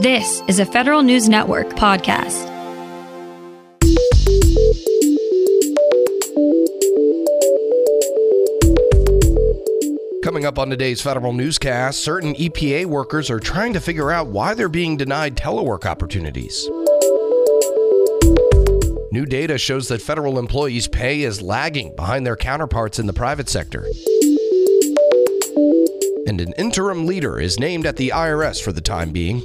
This is a Federal News Network podcast. Coming up on today's Federal Newscast, certain EPA workers are trying to figure out why they're being denied telework opportunities. New data shows that federal employees' pay is lagging behind their counterparts in the private sector. And an interim leader is named at the IRS for the time being.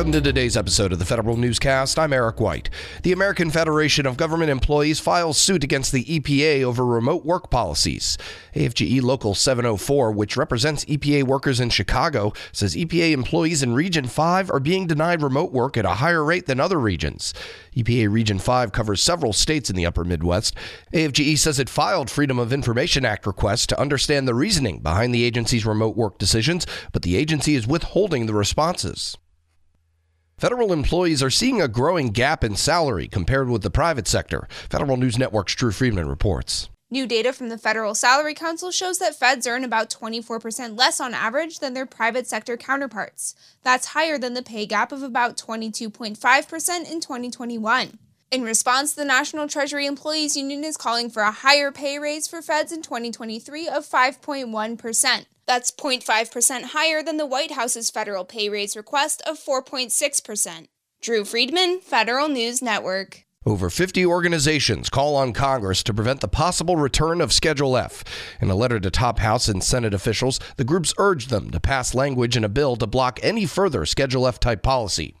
Welcome to today's episode of the Federal Newscast. I'm Eric White. The American Federation of Government Employees files suit against the EPA over remote work policies. AFGE Local 704, which represents EPA workers in Chicago, says EPA employees in Region 5 are being denied remote work at a higher rate than other regions. EPA Region 5 covers several states in the upper Midwest. AFGE says it filed Freedom of Information Act requests to understand the reasoning behind the agency's remote work decisions, but the agency is withholding the responses. Federal employees are seeing a growing gap in salary compared with the private sector. Federal News Network's Drew Friedman reports. New data from the Federal Salary Council shows that feds earn about 24% less on average than their private sector counterparts. That's higher than the pay gap of about 22.5% in 2021. In response, the National Treasury Employees Union is calling for a higher pay raise for feds in 2023 of 5.1%. That's 0.5% higher than the White House's federal pay raise request of 4.6%. Drew Friedman, Federal News Network. Over 50 organizations call on Congress to prevent the possible return of Schedule F. In a letter to top House and Senate officials, the groups urged them to pass language in a bill to block any further Schedule F type policy.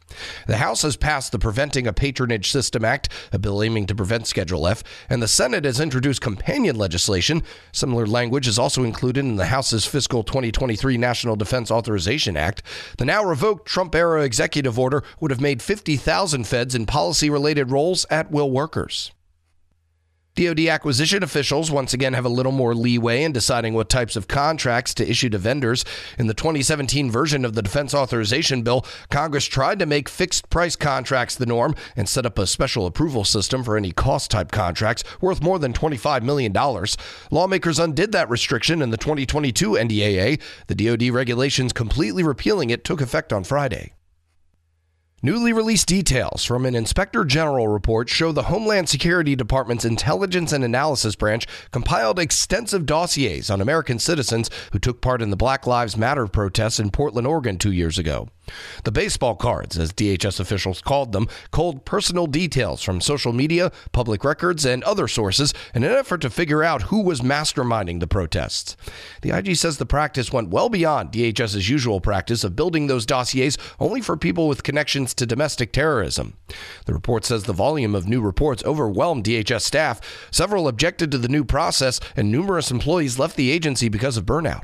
The House has passed the Preventing a Patronage System Act, a bill aiming to prevent Schedule F, and the Senate has introduced companion legislation. Similar language is also included in the House's fiscal 2023 National Defense Authorization Act. The now revoked Trump era executive order would have made 50,000 feds in policy related roles at will workers. DoD acquisition officials once again have a little more leeway in deciding what types of contracts to issue to vendors. In the 2017 version of the Defense Authorization Bill, Congress tried to make fixed price contracts the norm and set up a special approval system for any cost type contracts worth more than $25 million. Lawmakers undid that restriction in the 2022 NDAA. The DoD regulations completely repealing it took effect on Friday. Newly released details from an Inspector General report show the Homeland Security Department's Intelligence and Analysis Branch compiled extensive dossiers on American citizens who took part in the Black Lives Matter protests in Portland, Oregon two years ago. The baseball cards, as DHS officials called them, culled personal details from social media, public records, and other sources in an effort to figure out who was masterminding the protests. The IG says the practice went well beyond DHS's usual practice of building those dossiers only for people with connections to domestic terrorism. The report says the volume of new reports overwhelmed DHS staff. Several objected to the new process, and numerous employees left the agency because of burnout.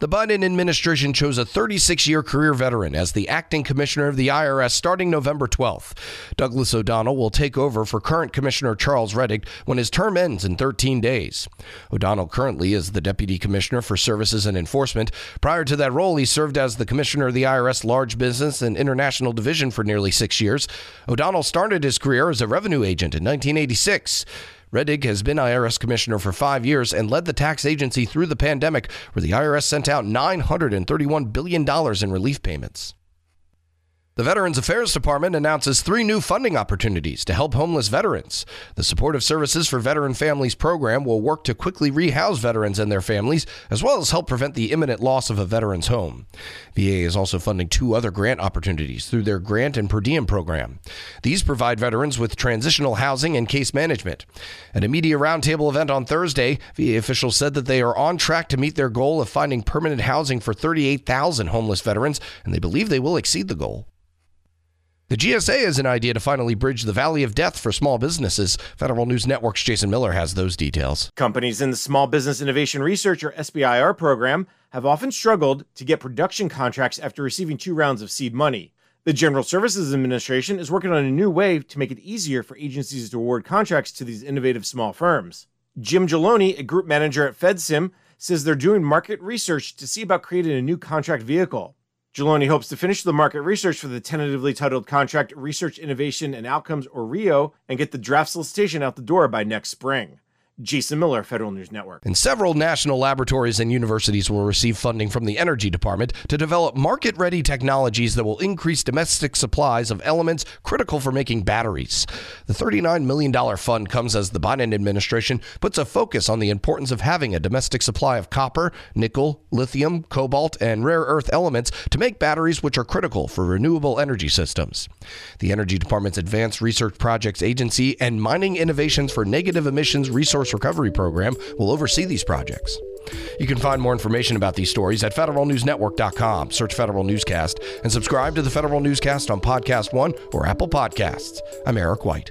The Biden administration chose a 36 year career veteran as the acting commissioner of the IRS starting November 12th. Douglas O'Donnell will take over for current Commissioner Charles Rettig when his term ends in 13 days. O'Donnell currently is the Deputy Commissioner for Services and Enforcement. Prior to that role, he served as the Commissioner of the IRS Large Business and International Division for nearly six years. O'Donnell started his career as a revenue agent in 1986. Rettig has been IRS commissioner for five years and led the tax agency through the pandemic, where the IRS sent out $931 billion in relief payments. The Veterans Affairs Department announces three new funding opportunities to help homeless veterans. The Supportive Services for Veteran Families program will work to quickly rehouse veterans and their families, as well as help prevent the imminent loss of a veteran's home. VA is also funding two other grant opportunities through their grant and per diem program. These provide veterans with transitional housing and case management. At a media roundtable event on Thursday, VA officials said that they are on track to meet their goal of finding permanent housing for 38,000 homeless veterans, and they believe they will exceed the goal. The GSA is an idea to finally bridge the valley of death for small businesses. Federal News Network's Jason Miller has those details. Companies in the Small Business Innovation Research or SBIR program have often struggled to get production contracts after receiving two rounds of seed money. The General Services Administration is working on a new way to make it easier for agencies to award contracts to these innovative small firms. Jim Ghiloni, a group manager at FedSim, says they're doing market research to see about creating a new contract vehicle. Ghiloni hopes to finish the market research for the tentatively titled contract Research Innovation and Outcomes, or RIO, and get the draft solicitation out the door by next spring. Jason Miller, Federal News Network. And several national laboratories and universities will receive funding from the Energy Department to develop market ready technologies that will increase domestic supplies of elements critical for making batteries. The $39 million fund comes as the Biden administration puts a focus on the importance of having a domestic supply of copper, nickel, lithium, cobalt, and rare earth elements to make batteries which are critical for renewable energy systems. The Energy Department's Advanced Research Projects Agency and Mining Innovations for Negative Emissions Resource Recovery Program will oversee these projects. You can find more information about these stories at federalnewsnetwork.com. Search Federal Newscast and subscribe to the Federal Newscast on Podcast One or Apple Podcasts. I'm Eric White.